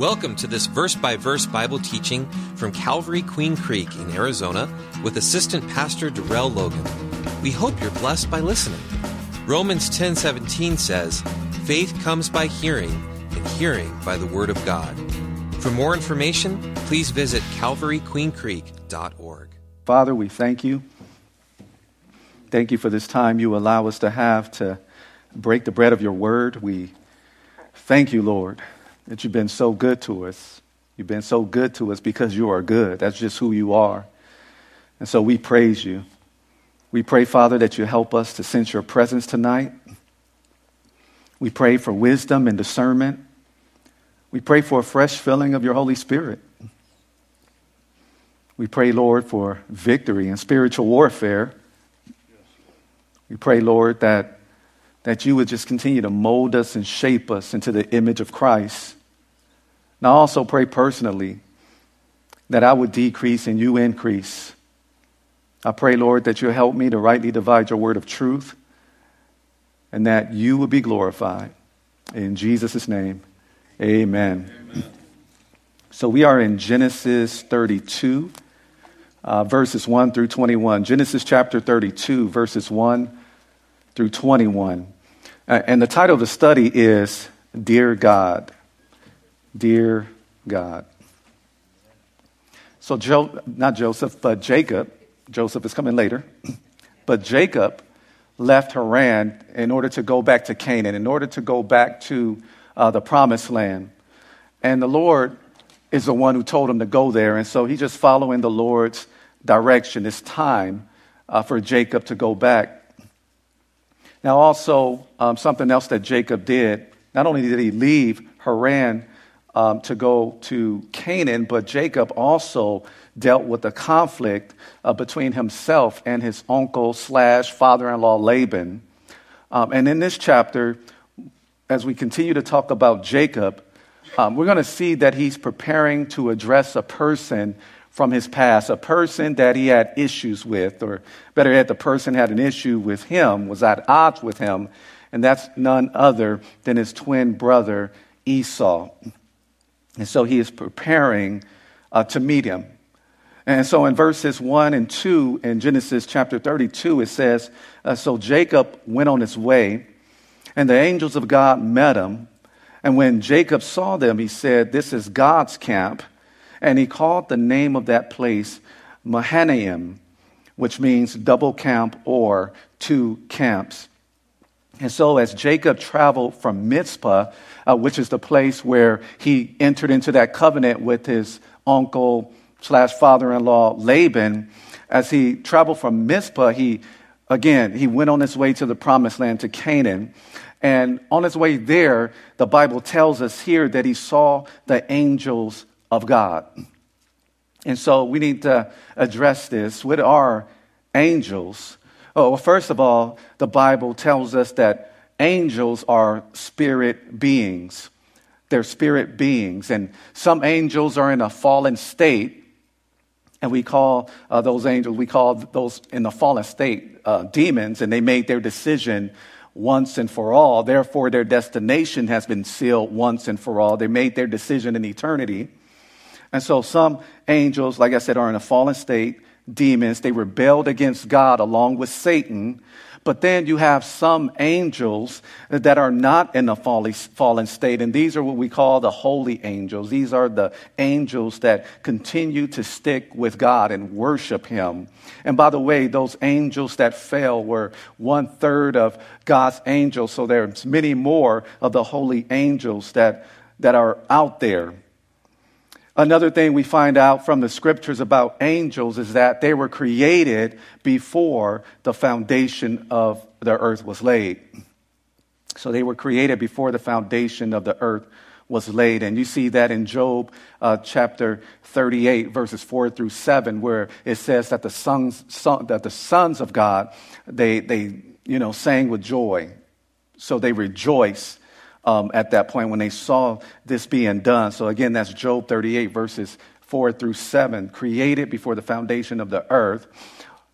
Welcome to this verse by verse Bible teaching from Calvary Queen Creek in Arizona with Assistant Pastor Darrell Logan. We hope you're blessed by listening. Romans 10:17 says, "Faith comes by hearing, and hearing by the word of God." For more information, please visit calvaryqueencreek.org. Father, we thank you. Thank you for this time you allow us to have to break the bread of your word. We thank you, Lord that you've been so good to us. You've been so good to us because you are good. That's just who you are. And so we praise you. We pray, Father, that you help us to sense your presence tonight. We pray for wisdom and discernment. We pray for a fresh filling of your Holy Spirit. We pray, Lord, for victory in spiritual warfare. We pray, Lord, that, that you would just continue to mold us and shape us into the image of Christ. Now, I also pray personally that I would decrease and you increase. I pray, Lord, that you'll help me to rightly divide your word of truth and that you would be glorified. In Jesus' name, amen. amen. So we are in Genesis 32, uh, verses 1 through 21. Genesis chapter 32, verses 1 through 21. Uh, and the title of the study is Dear God. Dear God. So, jo- not Joseph, but Jacob, Joseph is coming later, but Jacob left Haran in order to go back to Canaan, in order to go back to uh, the promised land. And the Lord is the one who told him to go there. And so he's just following the Lord's direction. It's time uh, for Jacob to go back. Now, also, um, something else that Jacob did, not only did he leave Haran um, to go to Canaan, but Jacob also dealt with the conflict uh, between himself and his uncle slash father-in-law Laban. Um, and in this chapter, as we continue to talk about Jacob, um, we're going to see that he's preparing to address a person from his past, a person that he had issues with, or better yet, the person had an issue with him, was at odds with him, and that's none other than his twin brother Esau. And so he is preparing uh, to meet him. And so in verses 1 and 2 in Genesis chapter 32, it says uh, So Jacob went on his way, and the angels of God met him. And when Jacob saw them, he said, This is God's camp. And he called the name of that place Mahanaim, which means double camp or two camps. And so, as Jacob traveled from Mizpah, uh, which is the place where he entered into that covenant with his uncle slash father in law Laban, as he traveled from Mizpah, he again he went on his way to the promised land to Canaan. And on his way there, the Bible tells us here that he saw the angels of God. And so we need to address this. What are angels? Oh, well, first of all, the Bible tells us that angels are spirit beings. They're spirit beings. And some angels are in a fallen state. And we call uh, those angels, we call those in the fallen state uh, demons, and they made their decision once and for all. Therefore, their destination has been sealed once and for all. They made their decision in eternity. And so some angels, like I said, are in a fallen state demons. They rebelled against God along with Satan. But then you have some angels that are not in a fallen state, and these are what we call the holy angels. These are the angels that continue to stick with God and worship Him. And by the way, those angels that fell were one third of God's angels, so there's many more of the holy angels that, that are out there. Another thing we find out from the scriptures about angels is that they were created before the foundation of the earth was laid. So they were created before the foundation of the earth was laid. And you see that in Job uh, chapter 38, verses 4 through 7, where it says that the sons, son, that the sons of God, they, they, you know, sang with joy. So they rejoice um, at that point when they saw this being done. So, again, that's Job 38, verses 4 through 7, created before the foundation of the earth.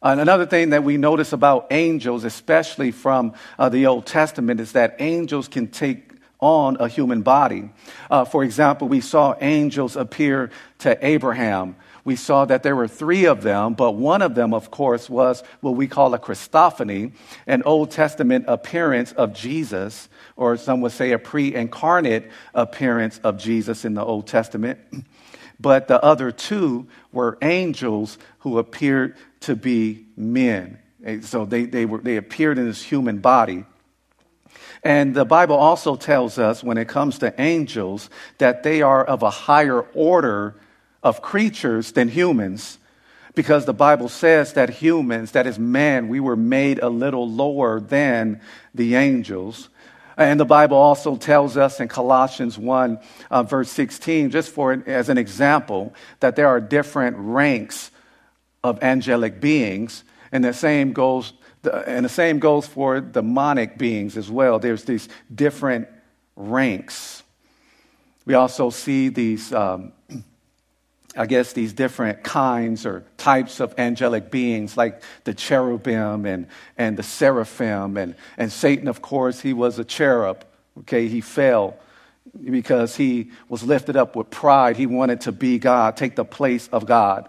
And another thing that we notice about angels, especially from uh, the Old Testament, is that angels can take on a human body. Uh, for example, we saw angels appear to Abraham. We saw that there were three of them, but one of them, of course, was what we call a Christophany, an Old Testament appearance of Jesus, or some would say a pre incarnate appearance of Jesus in the Old Testament. But the other two were angels who appeared to be men. So they, they, were, they appeared in this human body. And the Bible also tells us when it comes to angels that they are of a higher order of creatures than humans because the Bible says that humans, that is man, we were made a little lower than the angels. And the Bible also tells us in Colossians 1, uh, verse 16, just for as an example, that there are different ranks of angelic beings. And the same goes and the same goes for demonic beings as well. There's these different ranks. We also see these, um, I guess, these different kinds or types of angelic beings, like the cherubim and, and the seraphim. And, and Satan, of course, he was a cherub. Okay, he fell because he was lifted up with pride. He wanted to be God, take the place of God.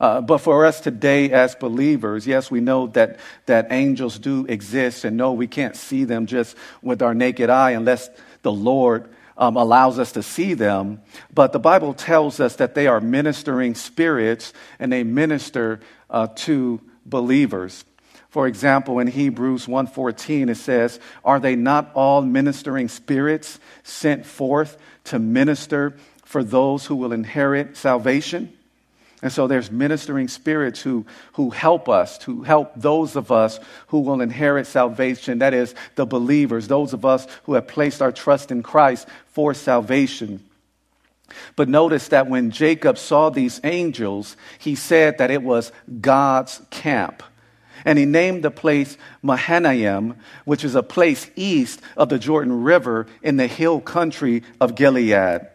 Uh, but for us today as believers, yes, we know that, that angels do exist, and no, we can't see them just with our naked eye unless the Lord um, allows us to see them. But the Bible tells us that they are ministering spirits and they minister uh, to believers. For example, in Hebrews 1:14 it says, "Are they not all ministering spirits sent forth to minister for those who will inherit salvation?" And so there's ministering spirits who, who help us, to help those of us who will inherit salvation. That is, the believers, those of us who have placed our trust in Christ for salvation. But notice that when Jacob saw these angels, he said that it was God's camp. And he named the place Mahanaim, which is a place east of the Jordan River in the hill country of Gilead.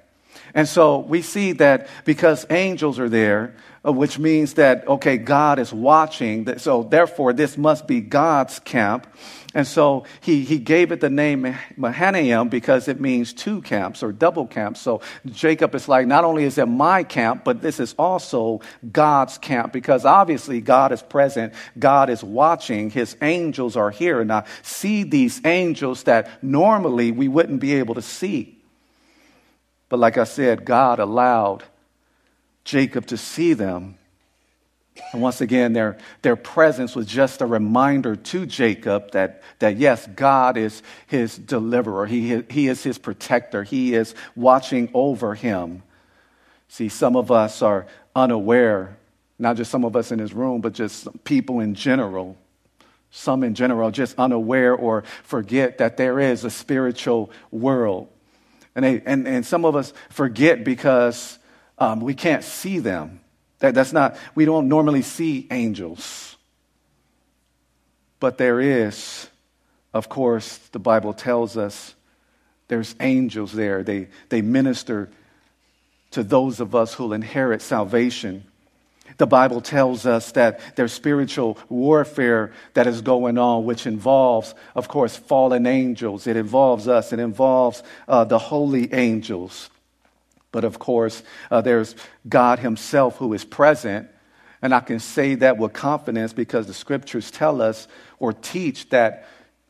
And so we see that because angels are there, uh, which means that, okay, God is watching. So therefore, this must be God's camp. And so he, he gave it the name Mahanaim because it means two camps or double camps. So Jacob is like, not only is it my camp, but this is also God's camp because obviously God is present. God is watching. His angels are here. And I see these angels that normally we wouldn't be able to see. But like I said, God allowed Jacob to see them. And once again, their, their presence was just a reminder to Jacob that, that yes, God is his deliverer. He, he is his protector. He is watching over him. See, some of us are unaware, not just some of us in this room, but just people in general. Some in general just unaware or forget that there is a spiritual world and, they, and, and some of us forget because um, we can't see them. That, that's not, we don't normally see angels. But there is, of course, the Bible tells us there's angels there. They, they minister to those of us who'll inherit salvation. The Bible tells us that there's spiritual warfare that is going on, which involves, of course, fallen angels. It involves us, it involves uh, the holy angels. But of course, uh, there's God Himself who is present. And I can say that with confidence because the scriptures tell us or teach that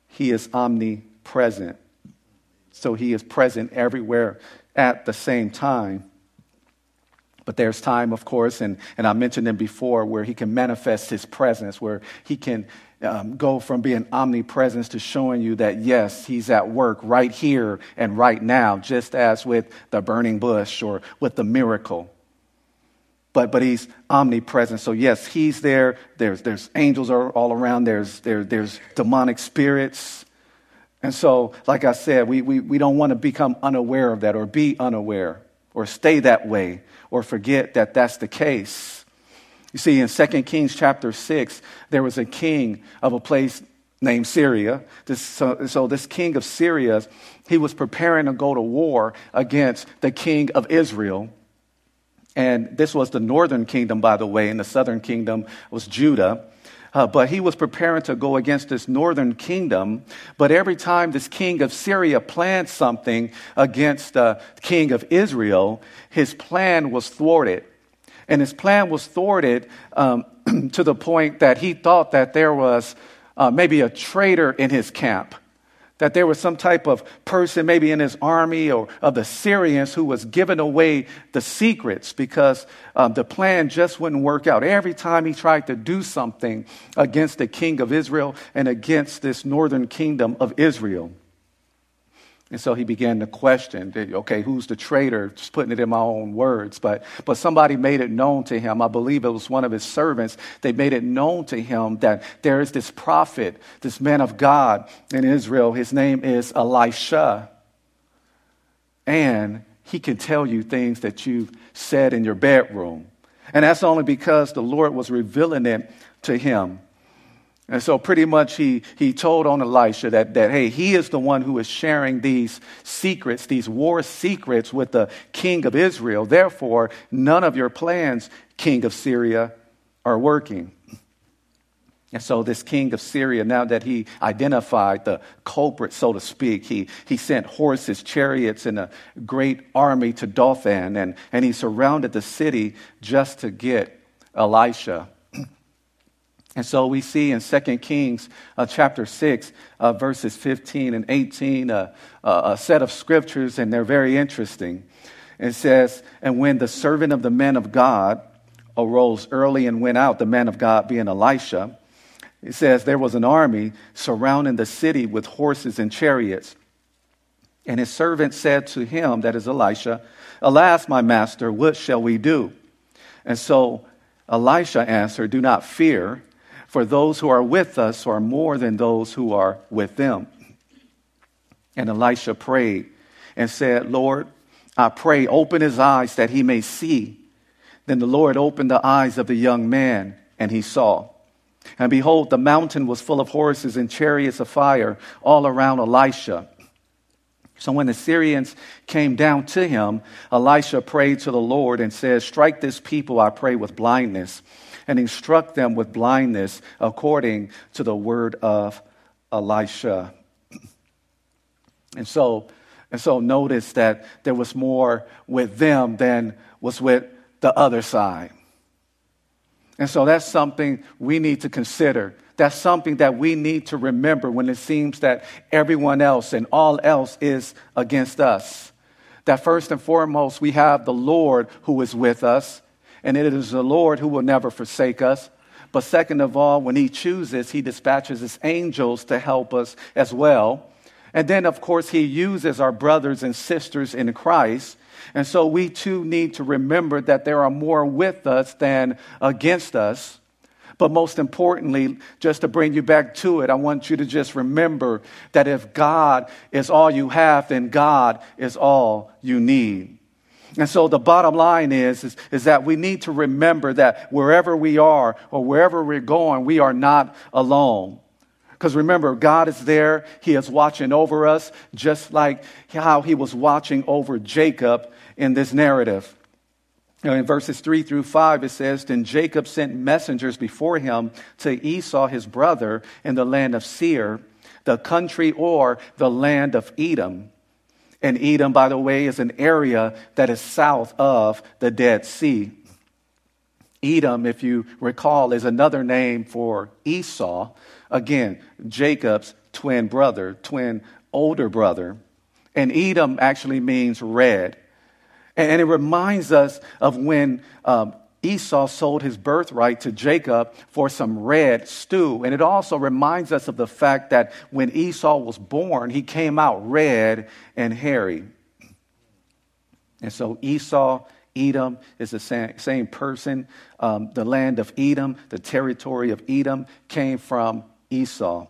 He is omnipresent. So He is present everywhere at the same time. But there's time, of course, and, and I mentioned them before, where he can manifest his presence, where he can um, go from being omnipresence to showing you that, yes, he's at work right here and right now, just as with the burning bush or with the miracle. But, but he's omnipresent. So, yes, he's there. There's, there's angels are all around, there's, there, there's demonic spirits. And so, like I said, we, we, we don't want to become unaware of that or be unaware or stay that way or forget that that's the case. You see, in 2 Kings chapter 6, there was a king of a place named Syria. This, so, so, this king of Syria, he was preparing to go to war against the king of Israel. And this was the northern kingdom, by the way, and the southern kingdom was Judah. Uh, but he was preparing to go against this northern kingdom. But every time this king of Syria planned something against the king of Israel, his plan was thwarted. And his plan was thwarted um, to the point that he thought that there was uh, maybe a traitor in his camp that there was some type of person, maybe in his army or of the Syrians, who was giving away the secrets because um, the plan just wouldn't work out. Every time he tried to do something against the king of Israel and against this northern kingdom of Israel. And so he began to question, okay, who's the traitor? Just putting it in my own words. But, but somebody made it known to him. I believe it was one of his servants. They made it known to him that there is this prophet, this man of God in Israel. His name is Elisha. And he can tell you things that you've said in your bedroom. And that's only because the Lord was revealing it to him. And so, pretty much, he, he told on Elisha that, that, hey, he is the one who is sharing these secrets, these war secrets with the king of Israel. Therefore, none of your plans, king of Syria, are working. And so, this king of Syria, now that he identified the culprit, so to speak, he, he sent horses, chariots, and a great army to Dothan, and, and he surrounded the city just to get Elisha. And so we see in 2 Kings uh, chapter 6, uh, verses 15 and 18, uh, uh, a set of scriptures, and they're very interesting. It says, And when the servant of the man of God arose early and went out, the man of God being Elisha, it says, There was an army surrounding the city with horses and chariots. And his servant said to him, that is Elisha, Alas, my master, what shall we do? And so Elisha answered, Do not fear for those who are with us are more than those who are with them. And Elisha prayed and said, Lord, I pray, open his eyes that he may see. Then the Lord opened the eyes of the young man, and he saw. And behold, the mountain was full of horses and chariots of fire all around Elisha. So when the Syrians came down to him, Elisha prayed to the Lord and said, Strike this people, I pray, with blindness and instruct them with blindness according to the word of Elisha. And so, and so notice that there was more with them than was with the other side. And so that's something we need to consider. That's something that we need to remember when it seems that everyone else and all else is against us. That first and foremost, we have the Lord who is with us and it is the Lord who will never forsake us. But second of all, when He chooses, He dispatches His angels to help us as well. And then, of course, He uses our brothers and sisters in Christ. And so we too need to remember that there are more with us than against us. But most importantly, just to bring you back to it, I want you to just remember that if God is all you have, then God is all you need. And so the bottom line is, is, is, that we need to remember that wherever we are or wherever we're going, we are not alone. Because remember, God is there. He is watching over us, just like how he was watching over Jacob in this narrative. in verses 3 through 5, it says, Then Jacob sent messengers before him to Esau, his brother, in the land of Seir, the country or the land of Edom and Edom, by the way, is an area that is south of the Dead Sea. Edom, if you recall, is another name for Esau. Again, Jacob's twin brother, twin older brother. And Edom actually means red. And it reminds us of when um, Esau sold his birthright to Jacob for some red stew. And it also reminds us of the fact that when Esau was born, he came out red and hairy. And so Esau, Edom is the same, same person. Um, the land of Edom, the territory of Edom, came from Esau.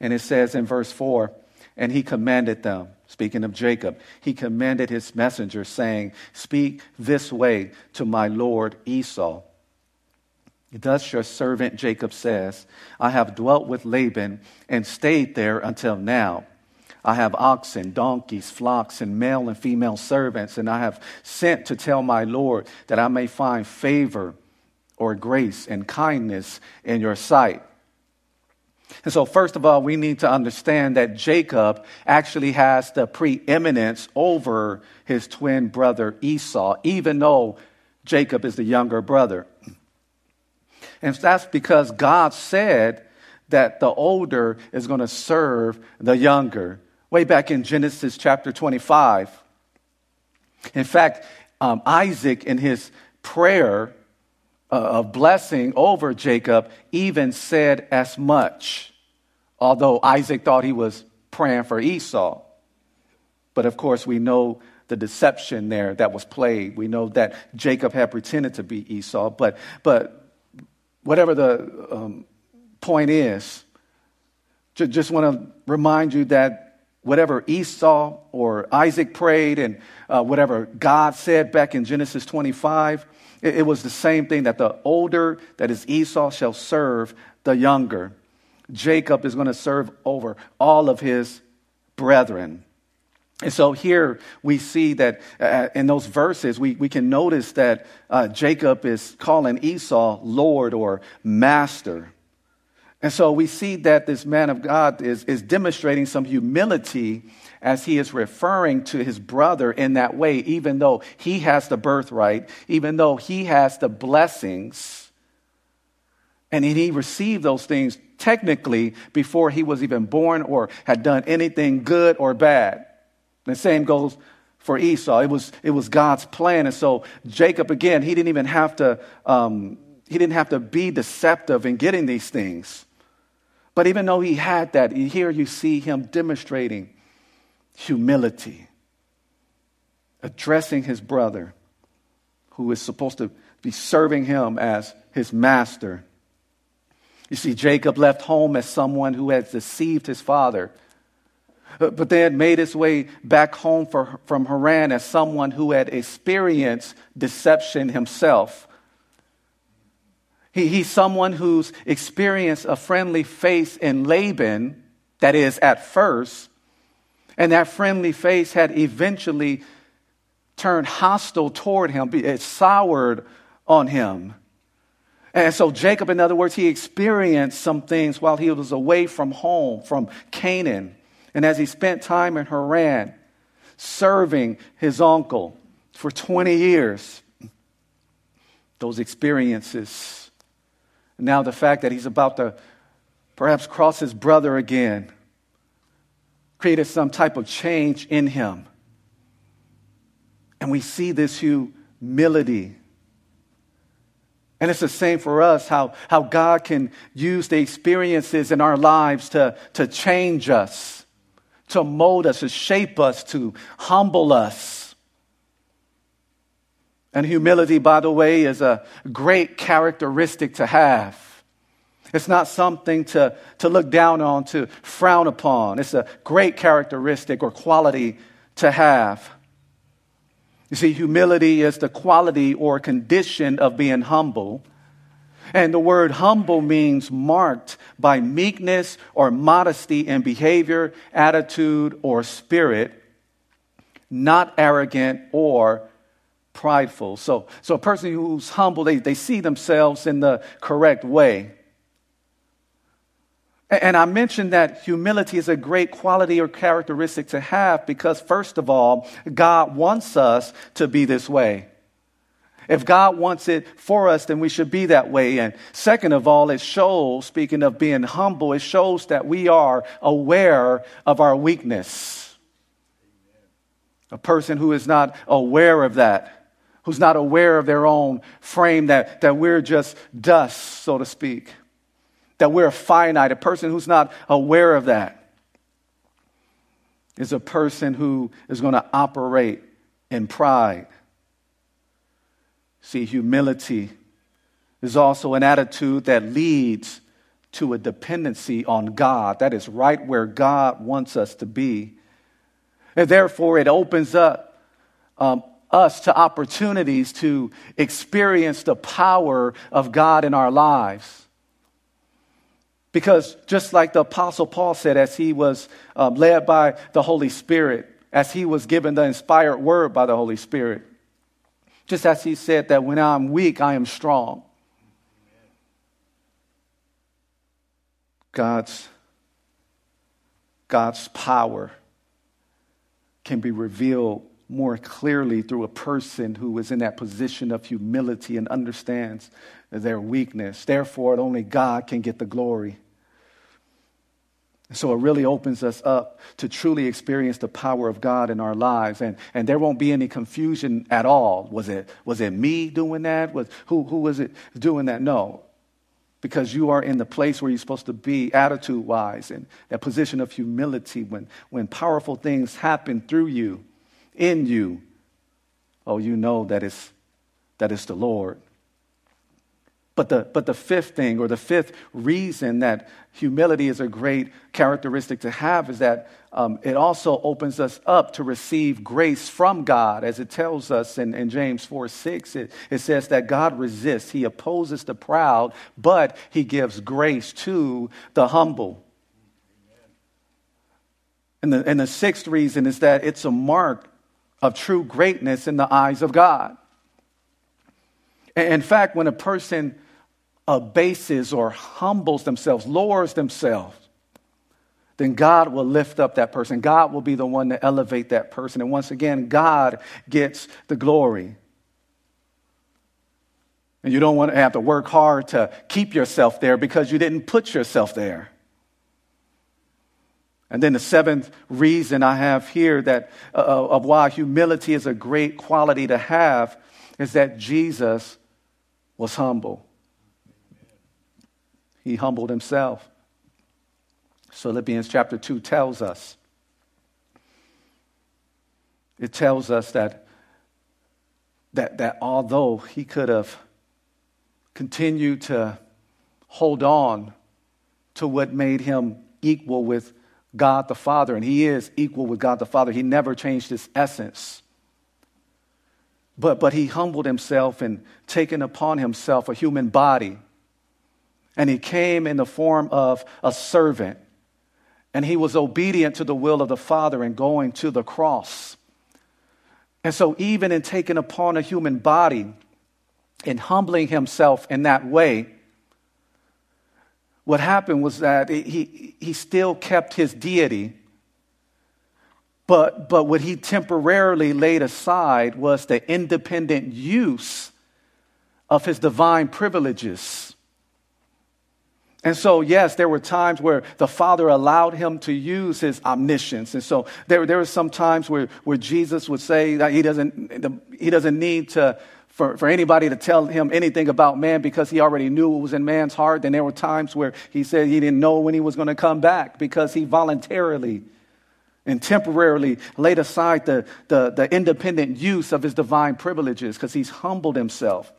And it says in verse 4 and he commanded them Speaking of Jacob, he commanded his messenger, saying, Speak this way to my lord Esau. Thus your servant Jacob says, I have dwelt with Laban and stayed there until now. I have oxen, donkeys, flocks, and male and female servants, and I have sent to tell my Lord that I may find favor or grace and kindness in your sight. And so, first of all, we need to understand that Jacob actually has the preeminence over his twin brother Esau, even though Jacob is the younger brother. And that's because God said that the older is going to serve the younger. Way back in Genesis chapter 25. In fact, um, Isaac, in his prayer uh, of blessing over Jacob, even said as much, although Isaac thought he was praying for Esau. But of course, we know the deception there that was played. We know that Jacob had pretended to be Esau, but, but whatever the um, point is, just want to remind you that whatever Esau or Isaac prayed and uh, whatever God said back in Genesis 25, it, was the same thing that the older, that is Esau, shall serve the younger. Jacob is going to serve over all of his brethren. And so here we see that uh, in those verses, we, we can notice that uh, Jacob is calling Esau Lord or Master. And so we see that this man of God is, is demonstrating some humility as he is referring to his brother in that way, even though he has the birthright, even though he has the blessings. And he received those things technically before he was even born or had done anything good or bad. The same goes for Esau. It was, it was God's plan. And so Jacob, again, he didn't even have to, um, he didn't have to be deceptive in getting these things. But even though he had that, here you see him demonstrating humility, addressing his brother who is supposed to be serving him as his master. You see, Jacob left home as someone who had deceived his father uh, but then made his way back home for, from Haran as someone who had experienced deception himself. He, he's someone who's experienced a friendly face in Laban, that is, at first, and that friendly face had eventually turned hostile toward him, it soured on him. And so, Jacob, in other words, he experienced some things while he was away from home, from Canaan. And as he spent time in Haran serving his uncle for 20 years, those experiences, now the fact that he's about to perhaps cross his brother again, created some type of change in him. And we see this humility. And it's the same for us how, how God can use the experiences in our lives to, to change us to mold us, to shape us, to humble us. And humility, by the way, is a great characteristic to have. It's not something to, to look down on, to frown upon. It's a great characteristic or quality to have. You see, humility is the quality or condition of being humble. And the word humble means marked by meekness or modesty in behavior, attitude, or spirit, not arrogant or prideful. So, so a person who's humble, they, they see themselves in the correct way. And I mentioned that humility is a great quality or characteristic to have because, first of all, God wants us to be this way. If God wants it for us, then we should be that way. And second of all, it shows, speaking of being humble, it shows that we are aware of our weakness. A person who is not aware of that, who's not aware of their own frame, that, that we're just dust, so to speak, that we're finite, a person who's not aware of that is a person who is going to operate in pride See, humility is also an attitude that leads to a dependency on God. That is right where God wants us to be. And therefore, it opens up um, us to opportunities to experience the power of God in our lives. Because just like the Apostle Paul said, as he was um, led by the Holy Spirit, as he was given the inspired word by the Holy Spirit, just as he said that when I'm weak, I am strong. God's, God's power can be revealed more clearly through a person who is in that position of humility and understands their weakness. Therefore, only God can get the glory. So it really opens us up to truly experience the power of God in our lives. And, and there won't be any confusion at all. Was it, was it me doing that? Was, who, who was it doing that? No because you are in the place where you're supposed to be attitude wise and that position of humility when, when powerful things happen through you, in you. Oh, you know that it's, that it's the Lord. But the, but the fifth thing, or the fifth reason that humility is a great characteristic to have, is that um, it also opens us up to receive grace from God. As it tells us in, in James 4 6, it, it says that God resists, He opposes the proud, but He gives grace to the humble. And the, and the sixth reason is that it's a mark of true greatness in the eyes of God. In fact, when a person abases or humbles themselves, lowers themselves, then God will lift up that person. God will be the one to elevate that person. And once again, God gets the glory. And you don't want to have to work hard to keep yourself there because you didn't put yourself there. And then the seventh reason I have here that uh, of why humility is a great quality to have is that Jesus was humble. He humbled himself. Philippians chapter 2 tells us. It tells us that, that, that although he could have continued to hold on to what made him equal with God the Father, and he is equal with God the Father, he never changed his essence. But, but he humbled himself and taken upon himself a human body and he came in the form of a servant. And he was obedient to the will of the Father in going to the cross. And so, even in taking upon a human body and humbling himself in that way, what happened was that he, he still kept his deity, but, but what he temporarily laid aside was the independent use of his divine privileges. And so, yes, there were times where the Father allowed him to use his omniscience. And so there, there were some times where, where Jesus would say that he doesn't, he doesn't need to, for, for anybody to tell him anything about man because he already knew what was in man's heart. And there were times where he said he didn't know when he was going to come back because he voluntarily and temporarily laid aside the, the, the independent use of his divine privileges because he's humbled himself.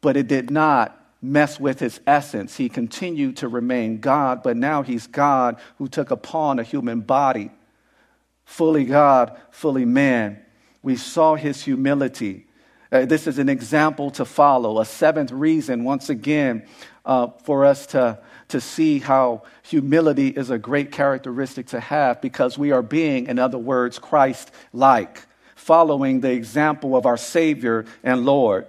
But it did not mess with his essence. He continued to remain God, but now he's God who took upon a human body, fully God, fully man. We saw his humility. Uh, this is an example to follow, a seventh reason, once again, uh, for us to, to see how humility is a great characteristic to have because we are being, in other words, Christ like, following the example of our Savior and Lord.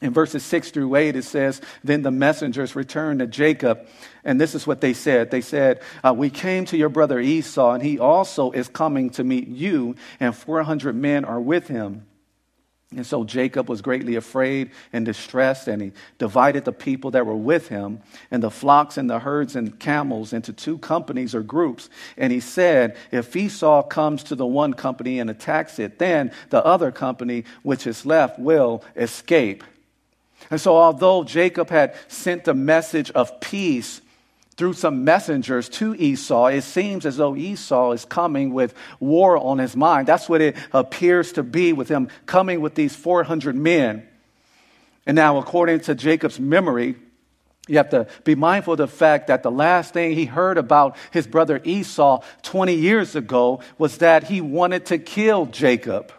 In verses 6 through 8, it says, Then the messengers returned to Jacob, and this is what they said. They said, uh, We came to your brother Esau, and he also is coming to meet you, and 400 men are with him. And so Jacob was greatly afraid and distressed, and he divided the people that were with him and the flocks and the herds and camels into two companies or groups. And he said, If Esau comes to the one company and attacks it, then the other company which is left will escape. And so, although Jacob had sent a message of peace through some messengers to Esau, it seems as though Esau is coming with war on his mind. That's what it appears to be with him coming with these 400 men. And now, according to Jacob's memory, you have to be mindful of the fact that the last thing he heard about his brother Esau 20 years ago was that he wanted to kill Jacob.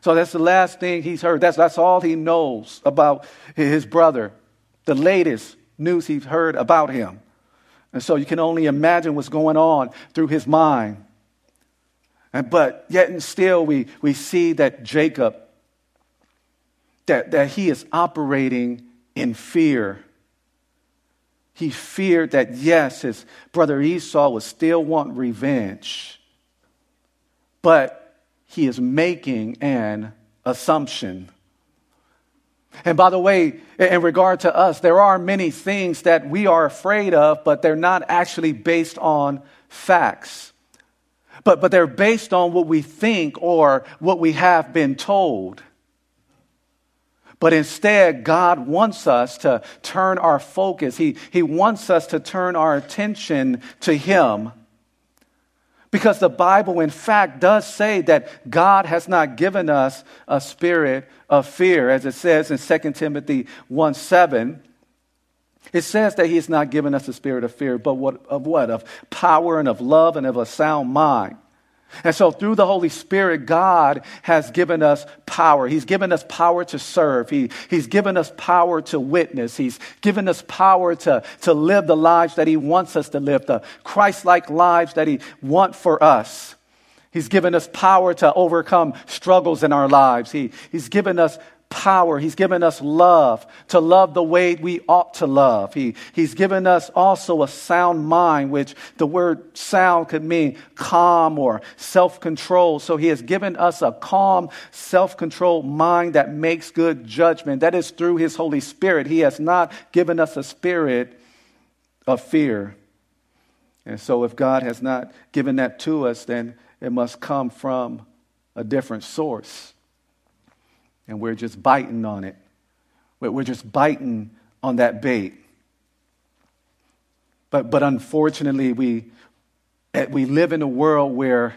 So that's the last thing he's heard. That's, that's all he knows about his brother, the latest news he's heard about him. And so you can only imagine what's going on through his mind. And, but yet and still, we, we see that Jacob, that, that he is operating in fear. He feared that, yes, his brother Esau would still want revenge, but he is making an assumption. And by the way, in regard to us, there are many things that we are afraid of, but they're not actually based on facts. But, but they're based on what we think or what we have been told. But instead, God wants us to turn our focus. He, he wants us to turn our attention to Him. Because the Bible, in fact, does say that God has not given us a spirit of fear, as it says in 2 Timothy 1 7. It says that He has not given us a spirit of fear, but what, of what? Of power and of love and of a sound mind. And so, through the Holy Spirit, God has given us power. He's given us power to serve. He, he's given us power to witness. He's given us power to, to live the lives that He wants us to live, the Christ like lives that He wants for us. He's given us power to overcome struggles in our lives. He, he's given us power. He's given us love to love the way we ought to love. He, he's given us also a sound mind, which the word sound could mean calm or self control. So he has given us a calm, self controlled mind that makes good judgment. That is through his Holy Spirit. He has not given us a spirit of fear. And so if God has not given that to us, then it must come from a different source and we're just biting on it. We're just biting on that bait. But, but unfortunately, we, eh, we live in a world where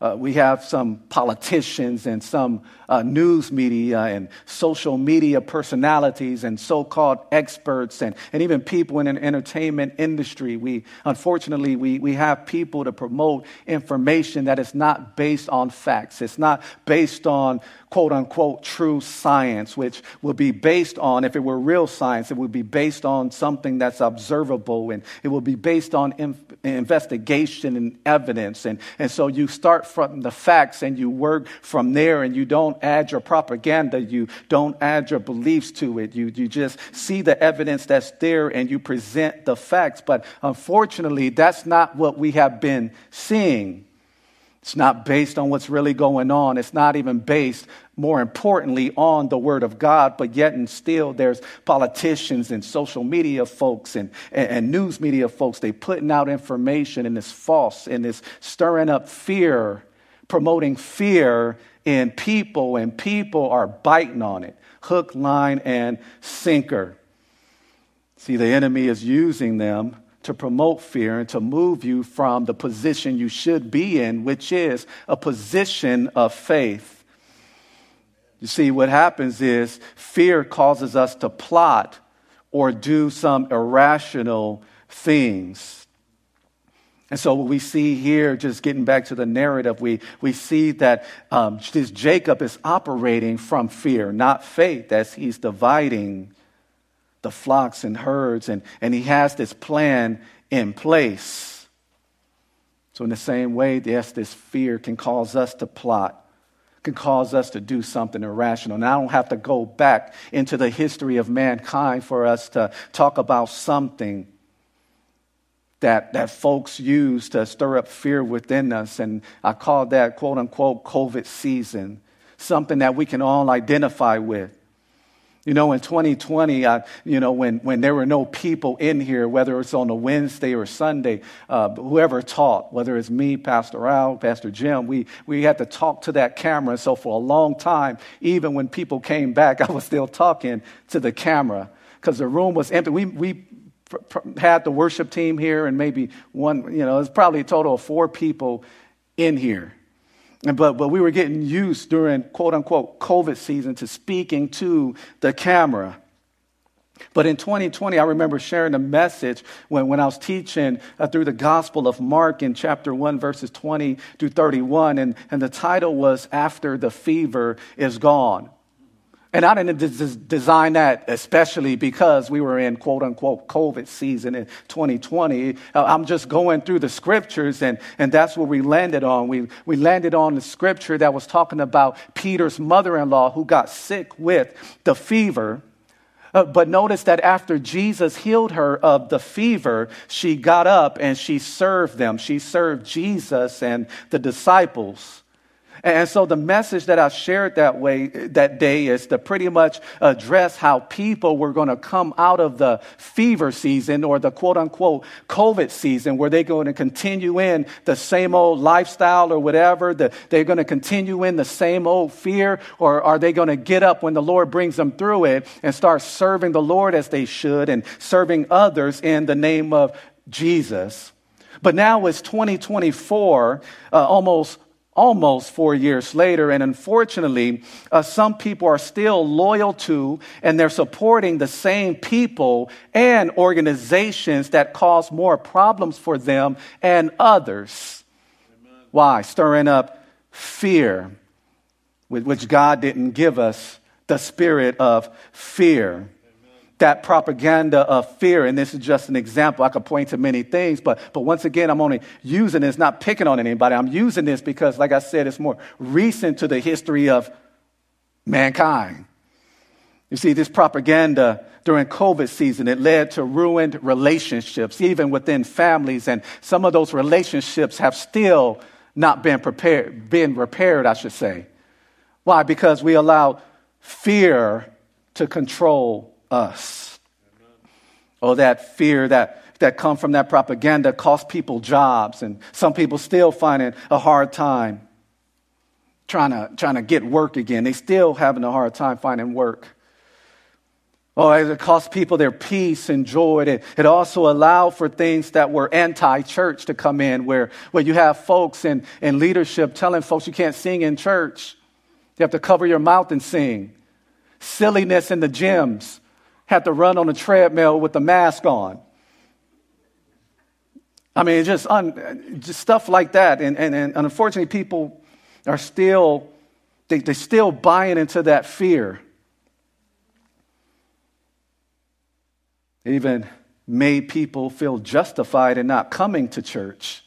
uh, we have some politicians and some uh, news media and social media personalities and so called experts and, and even people in an entertainment industry. We, unfortunately, we, we have people to promote information that is not based on facts. It's not based on quote unquote true science, which would be based on, if it were real science, it would be based on something that's observable and it would be based on inf- investigation and evidence. And, and so you start from the facts and you work from there and you don't add your propaganda, you don't add your beliefs to it. You, you just see the evidence that's there and you present the facts. But unfortunately, that's not what we have been seeing. It's not based on what's really going on. It's not even based, more importantly, on the Word of God, but yet and still there's politicians and social media folks and, and, and news media folks. They putting out information and it's false and it's stirring up fear, promoting fear in people, and people are biting on it. Hook, line, and sinker. See, the enemy is using them to promote fear and to move you from the position you should be in, which is a position of faith. You see, what happens is fear causes us to plot or do some irrational things. And so, what we see here, just getting back to the narrative, we, we see that um, this Jacob is operating from fear, not faith, as he's dividing the flocks and herds, and, and he has this plan in place. So, in the same way, yes, this fear can cause us to plot, can cause us to do something irrational. And I don't have to go back into the history of mankind for us to talk about something that, that folks use to stir up fear within us. And I call that quote unquote COVID season, something that we can all identify with. You know, in 2020, I, you know, when, when there were no people in here, whether it's on a Wednesday or Sunday, uh, whoever taught, whether it's me, Pastor Al, Pastor Jim, we, we had to talk to that camera. So for a long time, even when people came back, I was still talking to the camera because the room was empty. We, we had the worship team here and maybe one, you know, it's probably a total of four people in here. But, but we were getting used during quote unquote COVID season to speaking to the camera. But in 2020, I remember sharing a message when, when I was teaching uh, through the Gospel of Mark in chapter 1, verses 20 through 31. And, and the title was After the Fever is Gone. And I didn't des- design that especially because we were in quote unquote COVID season in 2020. Uh, I'm just going through the scriptures, and, and that's what we landed on. We, we landed on the scripture that was talking about Peter's mother in law who got sick with the fever. Uh, but notice that after Jesus healed her of the fever, she got up and she served them. She served Jesus and the disciples. And so the message that I shared that way that day is to pretty much address how people were going to come out of the fever season or the quote unquote COVID season where they're going to continue in the same old lifestyle or whatever. The, they're going to continue in the same old fear or are they going to get up when the Lord brings them through it and start serving the Lord as they should and serving others in the name of Jesus? But now it's 2024, uh, almost almost four years later. And unfortunately, uh, some people are still loyal to and they're supporting the same people and organizations that cause more problems for them and others. Amen. Why? Stirring up fear, with which God didn't give us the spirit of fear that propaganda of fear. And this is just an example. I could point to many things, but, but once again, I'm only using this, not picking on anybody. I'm using this because, like I said, it's more recent to the history of mankind. You see, this propaganda during COVID season, it led to ruined relationships, even within families, and some of those relationships have still not been prepared, been repaired, I should say. Why? Because we allow fear to control us. Oh, that fear that, that come from that propaganda cost people jobs, and some people still find it a hard time trying to, trying to get work again. They still having a hard time finding work. Oh, it cost people their peace and joy. It, it also allowed for things that were anti church to come in, where, where you have folks in, in leadership telling folks you can't sing in church. You have to cover your mouth and sing. Silliness in the gyms had to run on a treadmill with a mask on. I mean, just, un, just stuff like that. And, and, and unfortunately, people are still, they, they're still buying into that fear. It even made people feel justified in not coming to church.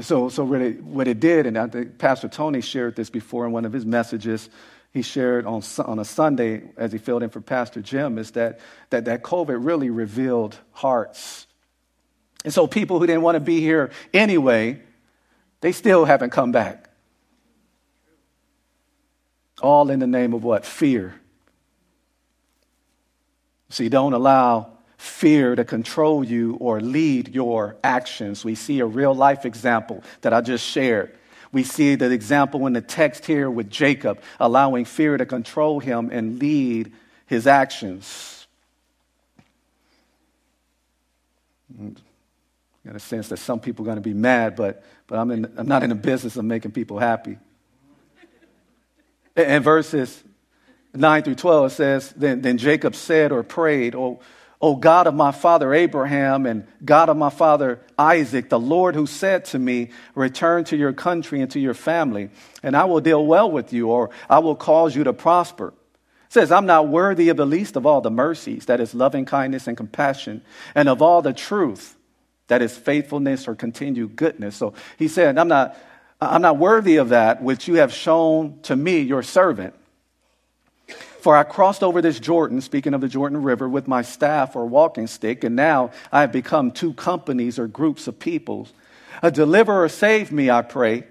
So, so it, what it did, and I think Pastor Tony shared this before in one of his messages, he shared on, on a Sunday as he filled in for Pastor Jim is that, that, that COVID really revealed hearts. And so people who didn't want to be here anyway, they still haven't come back. All in the name of what? Fear. See, don't allow fear to control you or lead your actions. We see a real life example that I just shared we see the example in the text here with Jacob, allowing fear to control him and lead his actions. I got a sense that some people are going to be mad, but, but I'm, in, I'm not in the business of making people happy. And verses 9 through 12, says, Then, then Jacob said or prayed, Oh, O God of my father Abraham and God of my father Isaac, the Lord who said to me, Return to your country and to your family, and I will deal well with you, or I will cause you to prosper. Says, I'm not worthy of the least of all the mercies, that is loving kindness and compassion, and of all the truth, that is faithfulness or continued goodness. So he said, I'm not, I'm not worthy of that which you have shown to me, your servant. For I crossed over this Jordan, speaking of the Jordan River, with my staff or walking stick, and now I have become two companies or groups of peoples. A deliverer save me, I pray,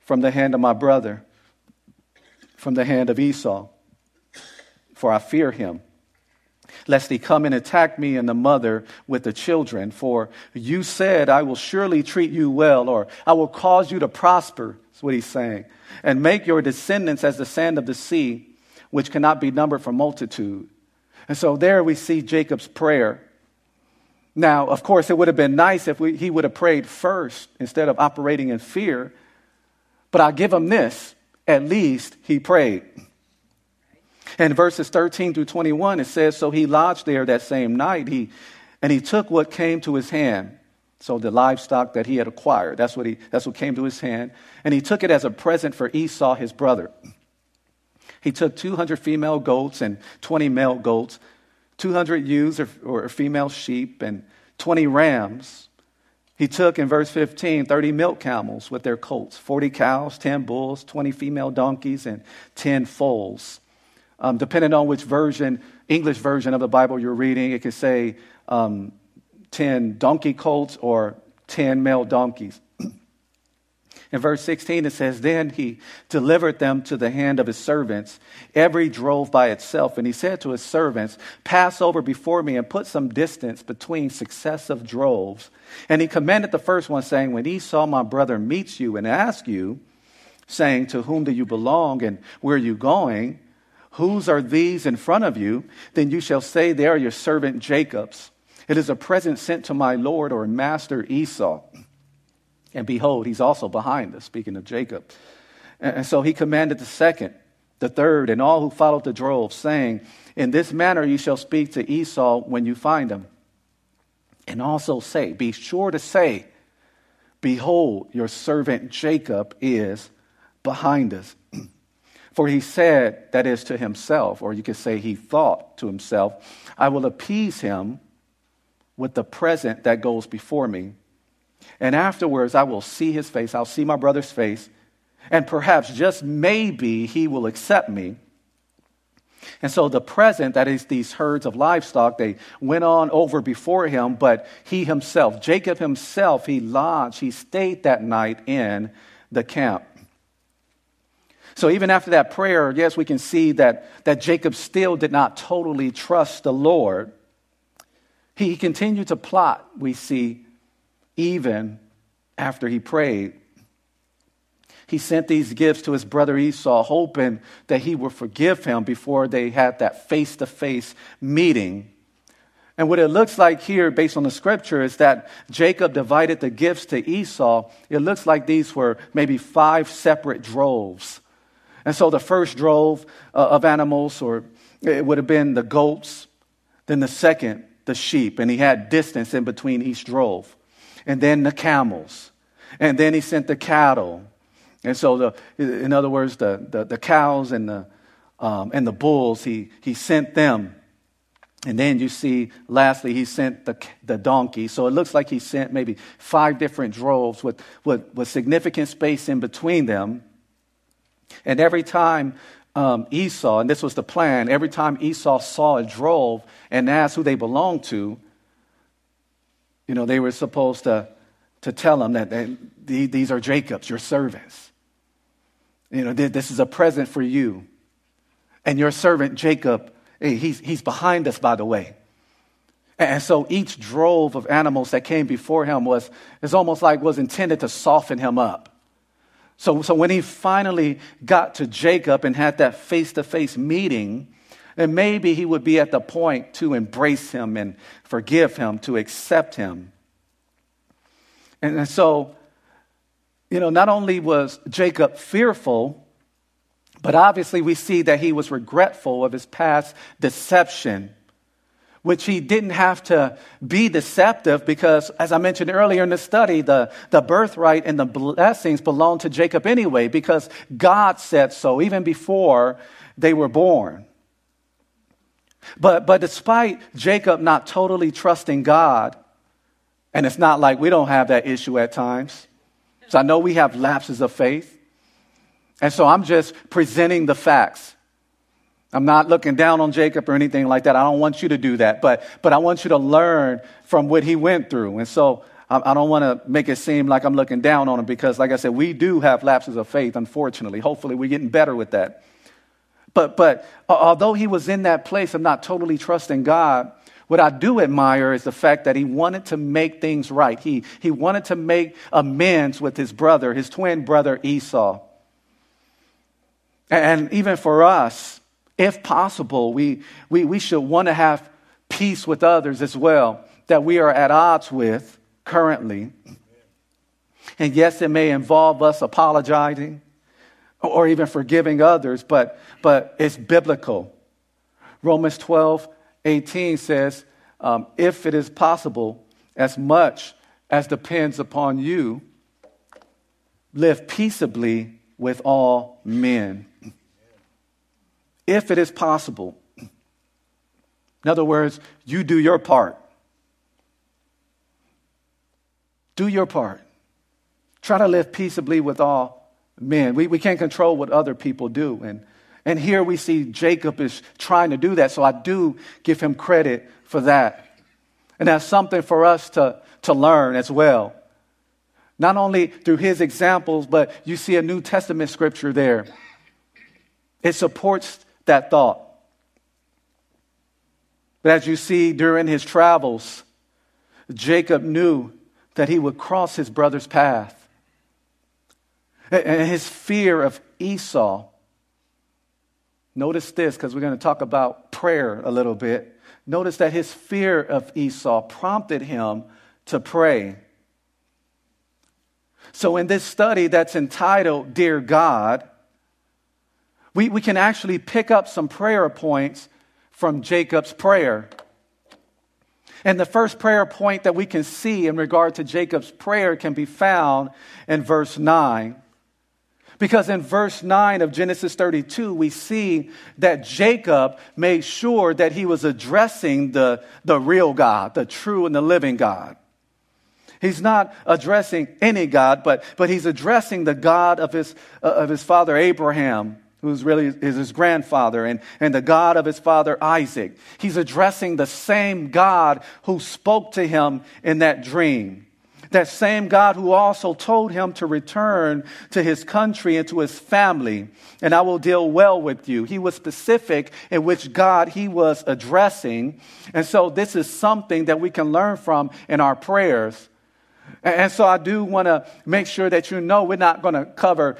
from the hand of my brother, from the hand of Esau, for I fear him. Lest he come and attack me and the mother with the children. For you said, I will surely treat you well, or I will cause you to prosper. That's what he's saying. And make your descendants as the sand of the sea which cannot be numbered for multitude. And so there we see Jacob's prayer. Now, of course, it would have been nice if we, he would have prayed first instead of operating in fear. But I'll give him this at least he prayed. And verses 13 through 21, it says, So he lodged there that same night, he, and he took what came to his hand. So the livestock that he had acquired, that's what, he, that's what came to his hand. And he took it as a present for Esau, his brother. He took 200 female goats and 20 male goats, 200 ewes or, or female sheep, and 20 rams. He took, in verse 15, 30 milk camels with their colts, 40 cows, 10 bulls, 20 female donkeys, and 10 foals. Um, depending on which version, English version of the Bible you're reading, it could say um, 10 donkey colts or 10 male donkeys. In verse 16, it says, Then he delivered them to the hand of his servants. Every drove by itself. And he said to his servants, Pass over before me and put some distance between successive droves. And he commanded the first one, saying, When Esau, my brother, meets you and asks you, saying, To whom do you belong and where are you going? Whose are these in front of you? Then you shall say, They are your servant Jacob's. It is a present sent to my Lord or master Esau. And behold, he's also behind us, speaking of Jacob. And so he commanded the second, the third, and all who followed the drove, saying, In this manner you shall speak to Esau when you find him. And also say, Be sure to say, Behold, your servant Jacob is behind us. For he said, that is to himself, or you could say he thought to himself, I will appease him with the present that goes before me. And afterwards, I will see his face. I'll see my brother's face. And perhaps, just maybe, he will accept me. And so the present, that is these herds of livestock, they went on over before him, but he himself, Jacob himself, he lodged, he stayed that night in the camp. So even after that prayer, yes, we can see that, that Jacob still did not totally trust the Lord. He continued to plot, we see, even after he prayed. He sent these gifts to his brother Esau, hoping that he would forgive him before they had that face to face meeting. And what it looks like here, based on the scripture, is that Jacob divided the gifts to Esau. It looks like these were maybe five separate droves. And so the first drove uh, of animals, or it would have been the goats, then the second, the sheep, and he had distance in between each drove and then the camels, and then he sent the cattle. And so, the, in other words, the, the, the cows and the, um, and the bulls, he, he sent them. And then you see, lastly, he sent the, the donkey. So it looks like he sent maybe five different droves with, with, with significant space in between them. And every time um, Esau, and this was the plan, every time Esau saw a drove and asked who they belonged to, you know, they were supposed to, to tell him that they, these are Jacob's, your servants. You know, this is a present for you. And your servant Jacob, eh, he's, he's behind us, by the way. And so each drove of animals that came before him was, is almost like was intended to soften him up. So, so when he finally got to Jacob and had that face to face meeting, and maybe he would be at the point to embrace him and forgive him, to accept him. And, so, you know, not only was Jacob fearful, but obviously we see that he was regretful of his past deception, which he didn't have to be deceptive because, as I mentioned earlier in the study, the, the birthright and the blessings belonged to Jacob anyway because God said so even before they were born. But, but despite Jacob not totally trusting God, and it's not like we don't have that issue at times. So I know we have lapses of faith. And so I'm just presenting the facts. I'm not looking down on Jacob or anything like that. I don't want you to do that. But, but I want you to learn from what he went through. And so I, I don't want to make it seem like I'm looking down on him because, like I said, we do have lapses of faith, unfortunately. Hopefully, we're getting better with that. But, but although he was in that place of not totally trusting God, what I do admire is the fact that he wanted to make things right. He, he wanted to make amends with his brother, his twin brother Esau. And even for us, if possible, we, we, we should want to have peace with others as well that we are at odds with currently. And yes, it may involve us apologizing or even forgiving others, but, but it's biblical. Romans 12, 18 says, um, if it is possible, as much as depends upon you, live peaceably with all men. If it is possible. In other words, you do your part. Do your part. Try to live peaceably with all men. We, we can't control what other people do. And, And here we see Jacob is trying to do that. So I do give him credit for that. And that's something for us to, to learn as well. Not only through his examples, but you see a New Testament scripture there. It supports that thought. But as you see during his travels, Jacob knew that he would cross his brother's path. And his fear of Esau. Notice this, because we're going to talk about prayer a little bit. Notice that his fear of Esau prompted him to pray. So, in this study that's entitled Dear God, we, we can actually pick up some prayer points from Jacob's prayer. And the first prayer point that we can see in regard to Jacob's prayer can be found in verse 9. Because in verse 9 of Genesis 32, we see that Jacob made sure that he was addressing the, the real God, the true and the living God. He's not addressing any God, but, but he's addressing the God of his, uh, of his father Abraham, who's really is his grandfather, and, and the God of his father Isaac. He's addressing the same God who spoke to him in that dream. That same God who also told him to return to his country and to his family, and I will deal well with you. He was specific in which God he was addressing. And so this is something that we can learn from in our prayers. And so I do want to make sure that you know we're not going to cover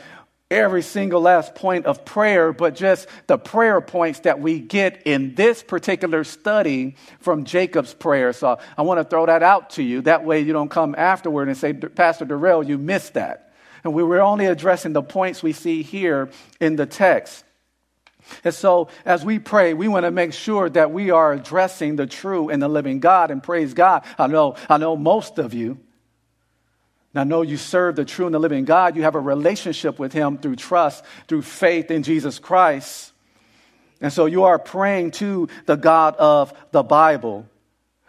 every single last point of prayer, but just the prayer points that we get in this particular study from Jacob's prayer. So I want to throw that out to you. That way you don't come afterward and say, Pastor Darrell, you missed that. And we were only addressing the points we see here in the text. And so, as we pray, we want to make sure that we are addressing the true and the living God. And praise God. I know, I know most of you now, know you serve the true and the living God. You have a relationship with Him through trust, through faith in Jesus Christ. And so you are praying to the God of the Bible.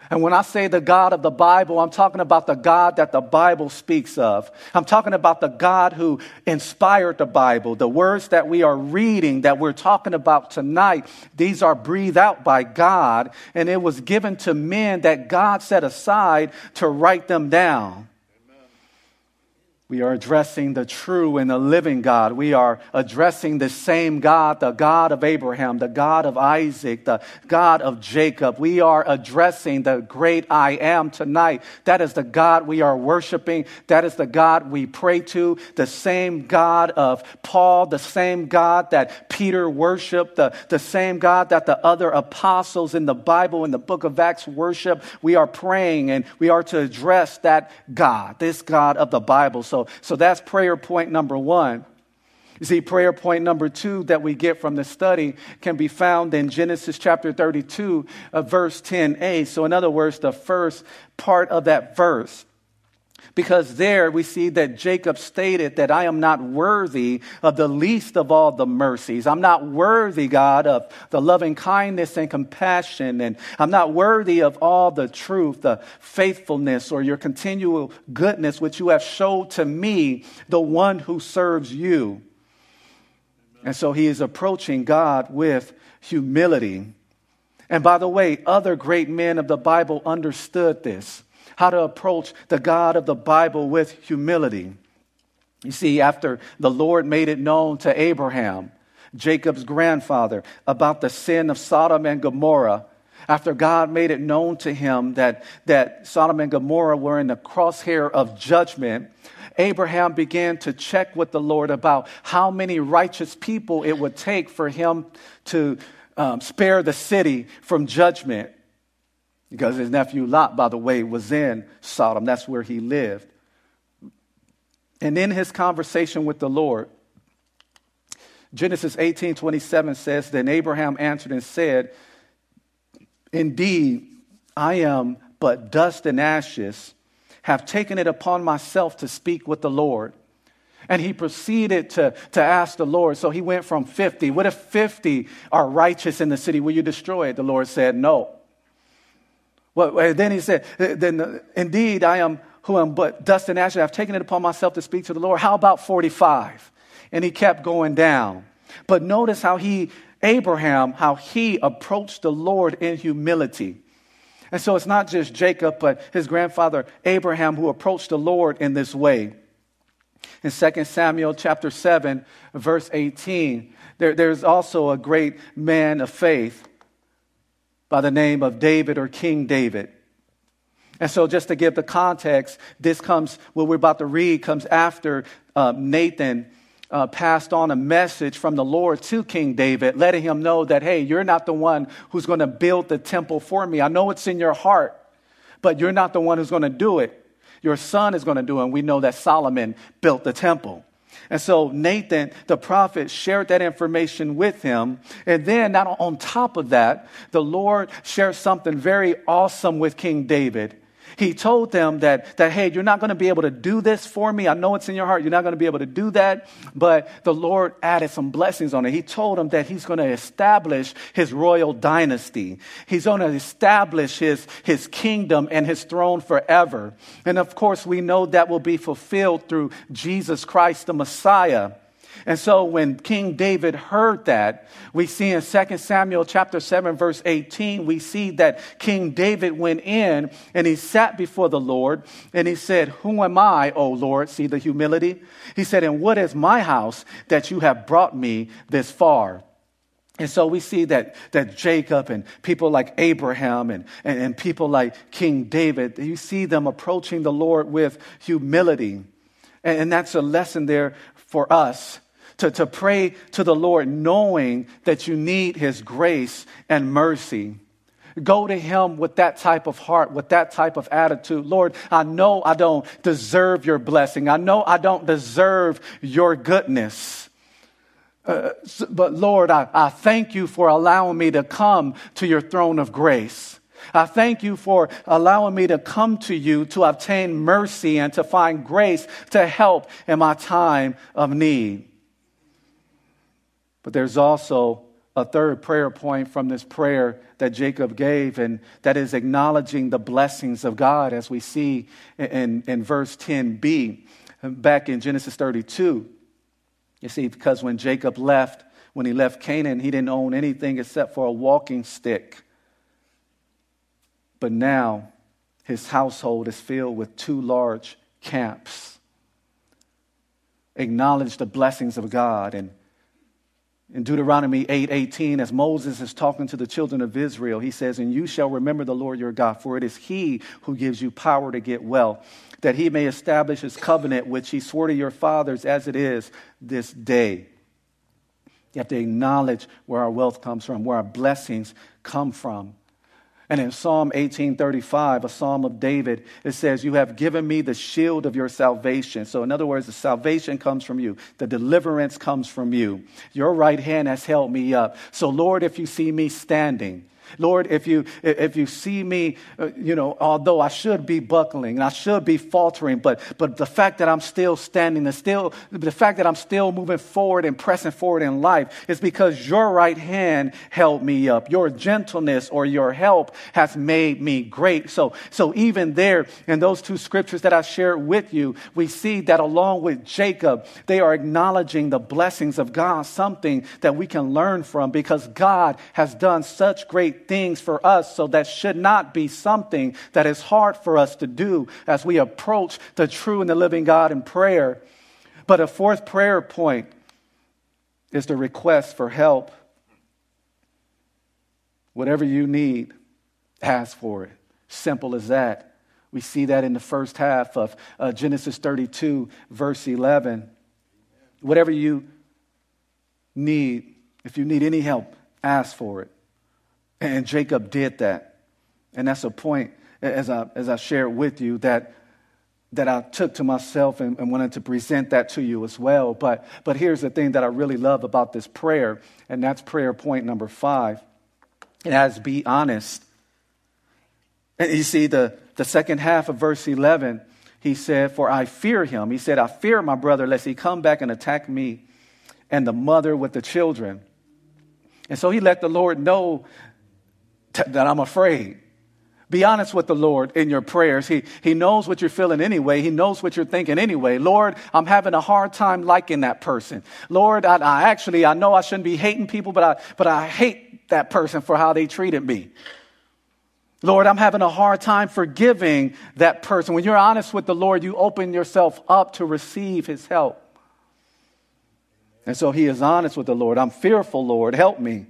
And when I say the God of the Bible, I'm talking about the God that the Bible speaks of. I'm talking about the God who inspired the Bible. The words that we are reading, that we're talking about tonight, these are breathed out by God, and it was given to men that God set aside to write them down. We are addressing the true and the living God. We are addressing the same God, the God of Abraham, the God of Isaac, the God of Jacob. We are addressing the great I am tonight. That is the God we are worshiping. That is the God we pray to. The same God of Paul, the same God that Peter worshiped, the, the same God that the other apostles in the Bible, in the book of Acts worship. We are praying and we are to address that God, this God of the Bible. So so, that's prayer point number one. You see, prayer point number two that we get from the study can be found in Genesis chapter 32, uh, verse 10a. So, in other words, the first part of that verse. Because there we see that Jacob stated that I am not worthy of the least of all the mercies. I'm not worthy, God, of the loving kindness and compassion. And I'm not worthy of all the truth, the faithfulness, or your continual goodness, which you have showed to me, the one who serves you. And so he is approaching God with humility. And by the way, other great men of the Bible understood this how to approach the God of the Bible with humility. You see, after the Lord made it known to Abraham, Jacob's grandfather, about the sin of Sodom and Gomorrah, after God made it known to him that, that Sodom and Gomorrah were in the crosshair of judgment, Abraham began to check with the Lord about how many righteous people it would take for him to um, spare the city from judgment because his nephew Lot, by the way, was in Sodom. That's where he lived. And in his conversation with the Lord, Genesis 18 27 says, Then Abraham answered and said, Indeed, I am but dust and ashes, have taken it upon myself to speak with the Lord. And he proceeded to, to ask the Lord. So he went from 50. What if 50 are righteous in the city? Will you destroy it? The Lord said, No. Well, then he said, uh, then uh, indeed I am who I am but dust and ashes. I've taken it upon myself to speak to the Lord. How about 45? And he kept going down. But notice how he, Abraham, how he approached the Lord in humility. And so it's not just Jacob, but his grandfather Abraham who approached the Lord in this way. In 2 Samuel chapter 7, verse 18, there, there's also a great man of faith by the name of David or King David. And so, just to give the context, this comes, what we're about to read comes after uh, Nathan uh, passed on a message from the Lord to King David, letting him know that, hey, you're not the one who's going to build the temple for me. I know it's in your heart, but you're not the one who's going to do it. Your son is going to do it. And we know that Solomon built the temple. And so Nathan, the prophet, shared that information with him. And then, not on top of that, the Lord shared something very awesome with King David. He told them that, that hey, you're not going to be able to do this for me. I know it's in your heart. You're not going to be able to do that. But the Lord added some blessings on it. He told them that he's going to establish his royal dynasty. He's going to establish his, his kingdom and his throne forever. And of course, we know that will be fulfilled through Jesus Christ, the Messiah. And so when King David heard that, we see in 2 Samuel chapter 7 verse 18, we see that King David went in and he sat before the Lord and he said, "Who am I, O Lord?" See the humility? He said, "And what is my house that you have brought me this far?" And so we see that, that Jacob and people like Abraham and, and, and people like King David, you see them approaching the Lord with humility. And, and that's a lesson there for us to, to pray to the Lord knowing that you need His grace and mercy. Go to Him with that type of heart, with that type of attitude. Lord, I know I don't deserve your blessing. I know I don't deserve your goodness. Uh, but Lord, I, I thank you for allowing me to come to your throne of grace. I thank you for allowing me to come to you to obtain mercy and to find grace to help in my time of need. But there's also a third prayer point from this prayer that Jacob gave, and that is acknowledging the blessings of God, as we see in, in verse 10b, back in Genesis 32. You see, because when Jacob left, when he left Canaan, he didn't own anything except for a walking stick. But now his household is filled with two large camps. Acknowledge the blessings of God and in Deuteronomy 8 18, as Moses is talking to the children of Israel, he says, And you shall remember the Lord your God, for it is he who gives you power to get well, that he may establish his covenant, which he swore to your fathers as it is this day. You have to acknowledge where our wealth comes from, where our blessings come from. And in Psalm 1835, a psalm of David, it says, You have given me the shield of your salvation. So, in other words, the salvation comes from you, the deliverance comes from you. Your right hand has held me up. So, Lord, if you see me standing, Lord, if you, if you see me, uh, you know, although I should be buckling and I should be faltering, but, but the fact that I'm still standing, and still, the fact that I'm still moving forward and pressing forward in life is because your right hand held me up. Your gentleness or your help has made me great. So, so even there in those two scriptures that I shared with you, we see that along with Jacob, they are acknowledging the blessings of God, something that we can learn from because God has done such great things for us, so that should not be something that is hard for us to do as we approach the true and the living God in prayer. But a fourth prayer point is the request for help. Whatever you need, ask for it. Simple as that. We see that in the first half of uh, Genesis 32, verse 11. Whatever you need, if you need any help, ask for it. And Jacob did that. And that's a point, as I, as I shared with you, that, that I took to myself and, and wanted to present that to you as well. But, but here's the thing that I really love about this prayer, and that's prayer point number five. It has be honest. And you see, the, the second half of verse 11, he said, For I fear him. He said, I fear my brother, lest he come back and attack me and the mother with the children. And so he let the Lord know that I'm afraid. Be honest with the Lord in your prayers. He, he knows what you're feeling anyway. He knows what you're thinking anyway. Lord, I'm having a hard time liking that person. Lord, I, I actually, I know I shouldn't be hating people, but I, but I hate that person for how they treated me. Lord, I'm having a hard time forgiving that person. When you're honest with the Lord, you open yourself up to receive his help. And so he is honest with the Lord. I'm fearful, Lord. Help me.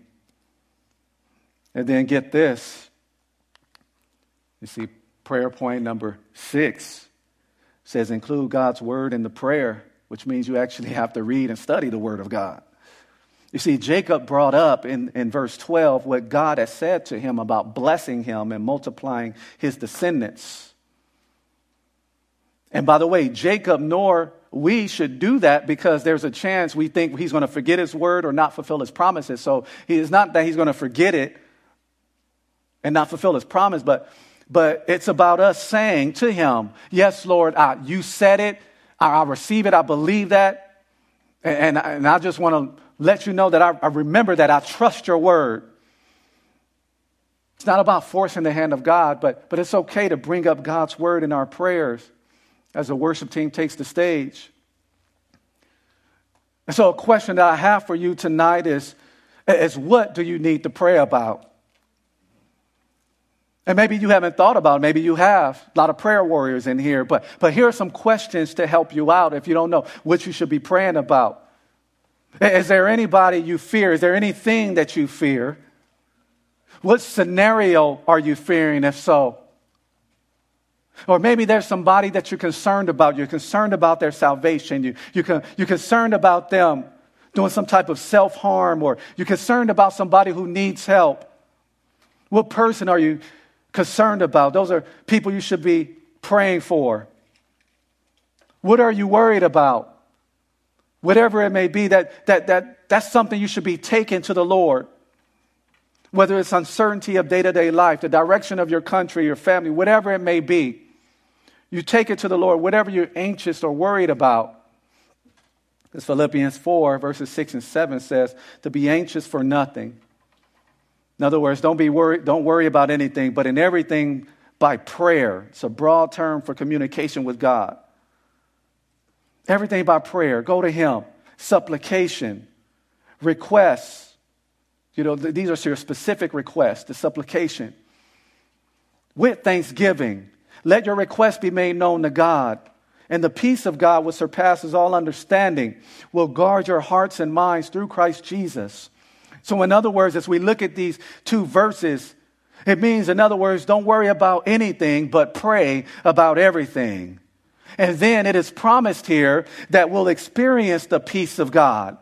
And then get this you see, prayer point number six says include God's word in the prayer, which means you actually have to read and study the word of God. You see, Jacob brought up in, in verse 12 what God has said to him about blessing him and multiplying his descendants. And by the way, Jacob nor we should do that because there's a chance we think he's going to forget his word or not fulfill his promises. So it's not that he's going to forget it and not fulfill his promise, but but it's about us saying to him, Yes, Lord, I, you said it. I, I, receive it. I believe that. And, and, and I just want to let you know that I, I remember that I trust your word. It's not about forcing the hand of God, but, but it's okay to bring up God's word in our prayers as the worship team takes the stage. And so, a question that I have for you tonight is, is what do you need to pray about? And maybe you haven't thought about it. Maybe you have. A lot of prayer warriors in here. But, but here are some questions to help you out if you don't know what you should be praying about. Is there anybody you fear? Is there anything that you fear? What scenario are you fearing, if so? Or maybe there's somebody that you're concerned about. You're concerned about their salvation. You, you can, you're concerned about them doing some type of self harm, or you're concerned about somebody who needs help. What person are you concerned about. Those are people you should be praying for. What are you worried about? Whatever it may be, that, that, that, that's something you should be taking to the Lord. Whether it's uncertainty of day to day life, the direction of your country, your family, whatever it may be, you take it to the Lord, whatever you're anxious or worried about. As Philippians 4, verses 6 and 7 says, to be anxious for nothing in other words, don't be worried, don't worry about anything, but in everything by prayer. It's a broad term for communication with God. Everything by prayer. Go to Him. Supplication, requests. You know, these are your specific requests, the supplication. With thanksgiving, let your request be made known to God. And the peace of God, which surpasses all understanding, will guard your hearts and minds through Christ Jesus. So, in other words, as we look at these two verses, it means, in other words, don't worry about anything, but pray about everything. And then it is promised here that we'll experience the peace of God.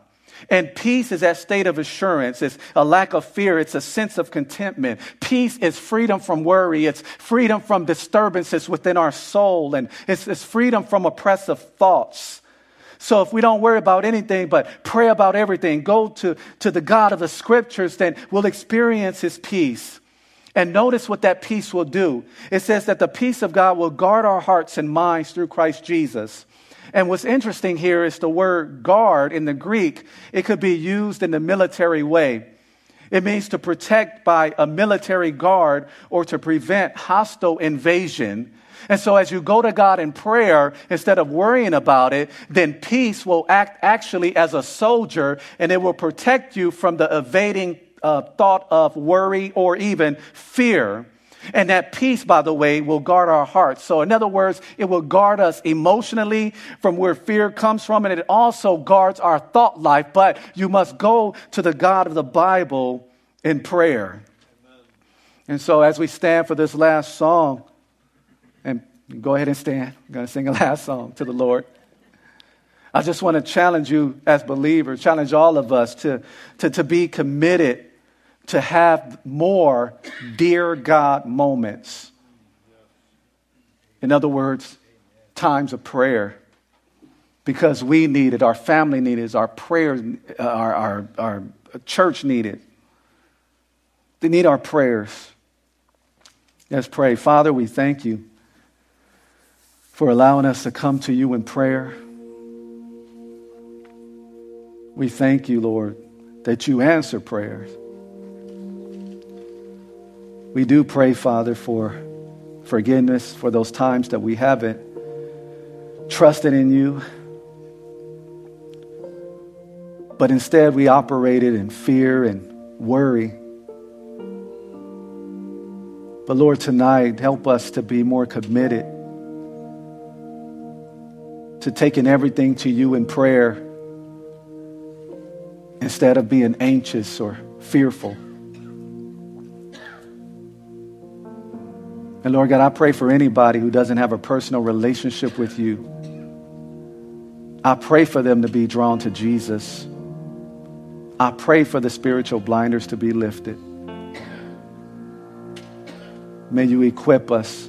And peace is that state of assurance. It's a lack of fear. It's a sense of contentment. Peace is freedom from worry. It's freedom from disturbances within our soul. And it's, it's freedom from oppressive thoughts. So if we don't worry about anything but pray about everything, go to, to the God of the scriptures, then we'll experience his peace. And notice what that peace will do. It says that the peace of God will guard our hearts and minds through Christ Jesus. And what's interesting here is the word guard in the Greek, it could be used in the military way. It means to protect by a military guard or to prevent hostile invasion. And so as you go to God in prayer, instead of worrying about it, then peace will act actually as a soldier and it will protect you from the evading uh, thought of worry or even fear. And that peace, by the way, will guard our hearts. So, in other words, it will guard us emotionally from where fear comes from, and it also guards our thought life. But you must go to the God of the Bible in prayer. Amen. And so, as we stand for this last song, and go ahead and stand. I'm going to sing a last song to the Lord. I just want to challenge you as believers, challenge all of us to, to, to be committed to have more dear God moments. In other words, times of prayer. Because we need it, our family needs it, our prayers, uh, our, our, our church need it. They need our prayers. Let's pray. Father, we thank you for allowing us to come to you in prayer. We thank you, Lord, that you answer prayers. We do pray, Father, for forgiveness for those times that we haven't trusted in you, but instead we operated in fear and worry. But Lord, tonight, help us to be more committed to taking everything to you in prayer instead of being anxious or fearful. And Lord God, I pray for anybody who doesn't have a personal relationship with you. I pray for them to be drawn to Jesus. I pray for the spiritual blinders to be lifted. May you equip us.